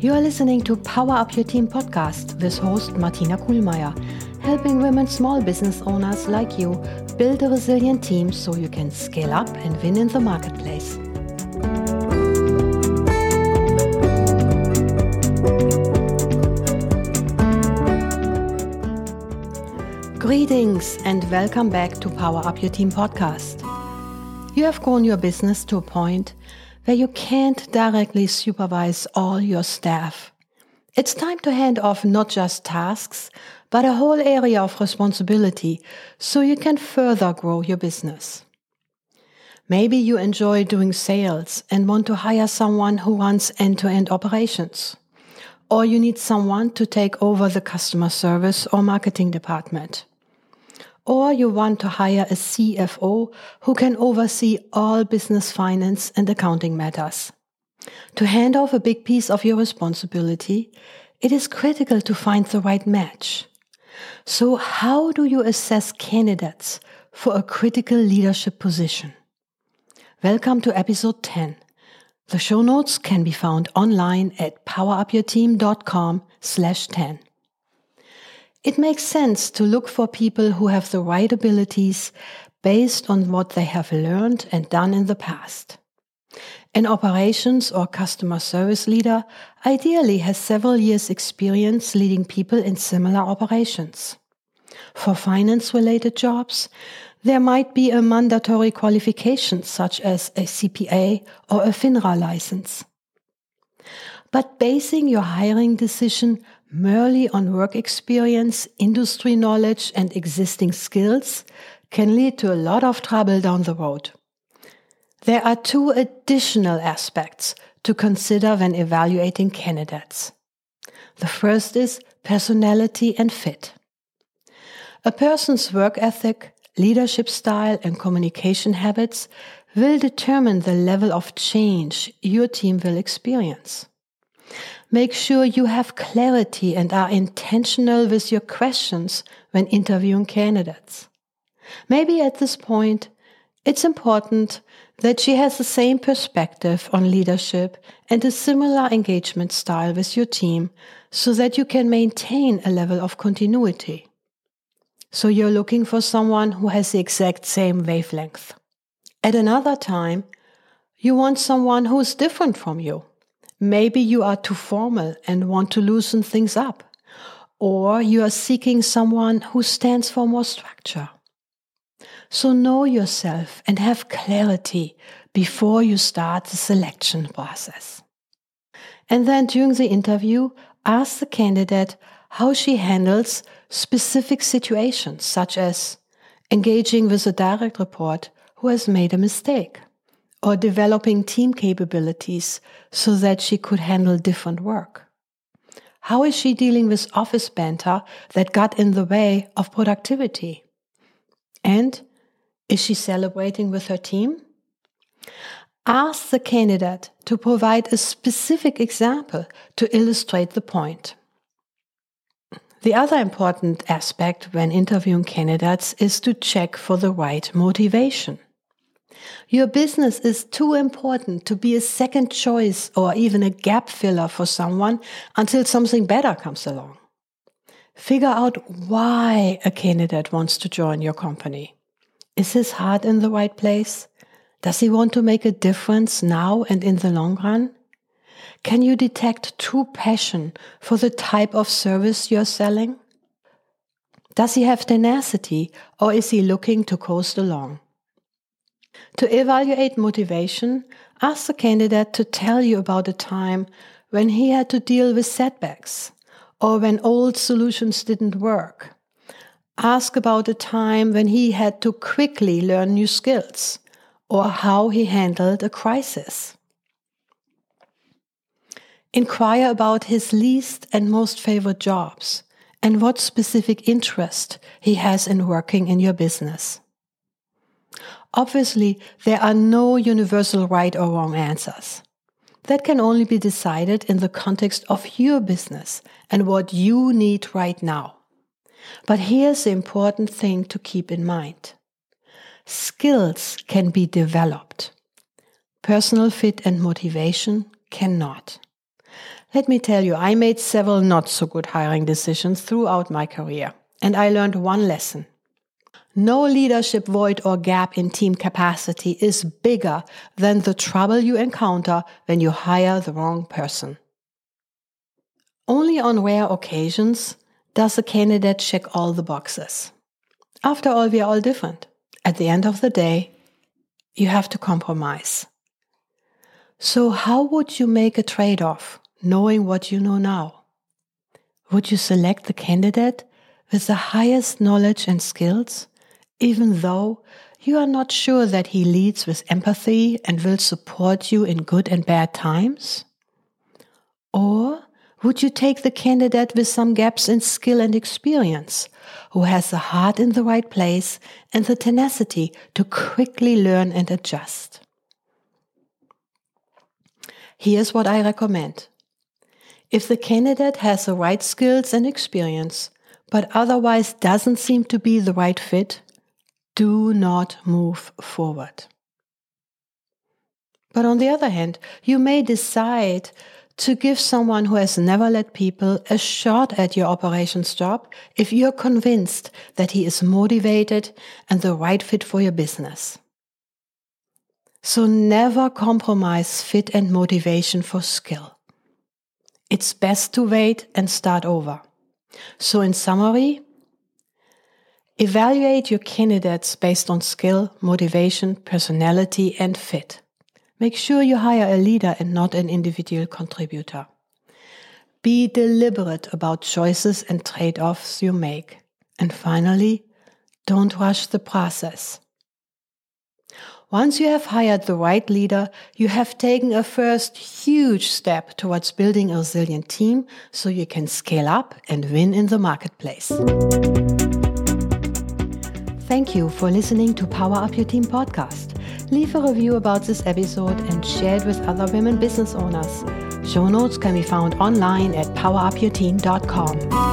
You are listening to Power Up Your Team podcast with host Martina Kuhlmeier, helping women small business owners like you build a resilient team so you can scale up and win in the marketplace. Greetings and welcome back to Power Up Your Team podcast. You have grown your business to a point where you can't directly supervise all your staff. It's time to hand off not just tasks, but a whole area of responsibility so you can further grow your business. Maybe you enjoy doing sales and want to hire someone who runs end to end operations. Or you need someone to take over the customer service or marketing department or you want to hire a CFO who can oversee all business finance and accounting matters. To hand off a big piece of your responsibility, it is critical to find the right match. So how do you assess candidates for a critical leadership position? Welcome to episode 10. The show notes can be found online at powerupyourteam.com slash 10. It makes sense to look for people who have the right abilities based on what they have learned and done in the past. An operations or customer service leader ideally has several years experience leading people in similar operations. For finance related jobs, there might be a mandatory qualification such as a CPA or a FINRA license. But basing your hiring decision merely on work experience, industry knowledge, and existing skills can lead to a lot of trouble down the road. There are two additional aspects to consider when evaluating candidates. The first is personality and fit. A person's work ethic, leadership style, and communication habits will determine the level of change your team will experience. Make sure you have clarity and are intentional with your questions when interviewing candidates. Maybe at this point, it's important that she has the same perspective on leadership and a similar engagement style with your team so that you can maintain a level of continuity. So you're looking for someone who has the exact same wavelength. At another time, you want someone who is different from you Maybe you are too formal and want to loosen things up, or you are seeking someone who stands for more structure. So know yourself and have clarity before you start the selection process. And then during the interview, ask the candidate how she handles specific situations, such as engaging with a direct report who has made a mistake or developing team capabilities so that she could handle different work? How is she dealing with office banter that got in the way of productivity? And is she celebrating with her team? Ask the candidate to provide a specific example to illustrate the point. The other important aspect when interviewing candidates is to check for the right motivation. Your business is too important to be a second choice or even a gap filler for someone until something better comes along. Figure out why a candidate wants to join your company. Is his heart in the right place? Does he want to make a difference now and in the long run? Can you detect true passion for the type of service you're selling? Does he have tenacity or is he looking to coast along? To evaluate motivation, ask the candidate to tell you about a time when he had to deal with setbacks or when old solutions didn't work. Ask about a time when he had to quickly learn new skills or how he handled a crisis. Inquire about his least and most favorite jobs and what specific interest he has in working in your business. Obviously, there are no universal right or wrong answers. That can only be decided in the context of your business and what you need right now. But here's the important thing to keep in mind. Skills can be developed. Personal fit and motivation cannot. Let me tell you, I made several not so good hiring decisions throughout my career, and I learned one lesson. No leadership void or gap in team capacity is bigger than the trouble you encounter when you hire the wrong person. Only on rare occasions does a candidate check all the boxes. After all, we are all different. At the end of the day, you have to compromise. So, how would you make a trade off knowing what you know now? Would you select the candidate with the highest knowledge and skills, even though you are not sure that he leads with empathy and will support you in good and bad times? Or would you take the candidate with some gaps in skill and experience, who has the heart in the right place and the tenacity to quickly learn and adjust? Here's what I recommend. If the candidate has the right skills and experience, but otherwise doesn't seem to be the right fit, do not move forward. But on the other hand, you may decide to give someone who has never led people a shot at your operations job if you're convinced that he is motivated and the right fit for your business. So never compromise fit and motivation for skill. It's best to wait and start over. So in summary, evaluate your candidates based on skill, motivation, personality, and fit. Make sure you hire a leader and not an individual contributor. Be deliberate about choices and trade offs you make. And finally, don't rush the process. Once you have hired the right leader, you have taken a first huge step towards building a resilient team so you can scale up and win in the marketplace. Thank you for listening to Power Up Your Team podcast. Leave a review about this episode and share it with other women business owners. Show notes can be found online at powerupyourteam.com.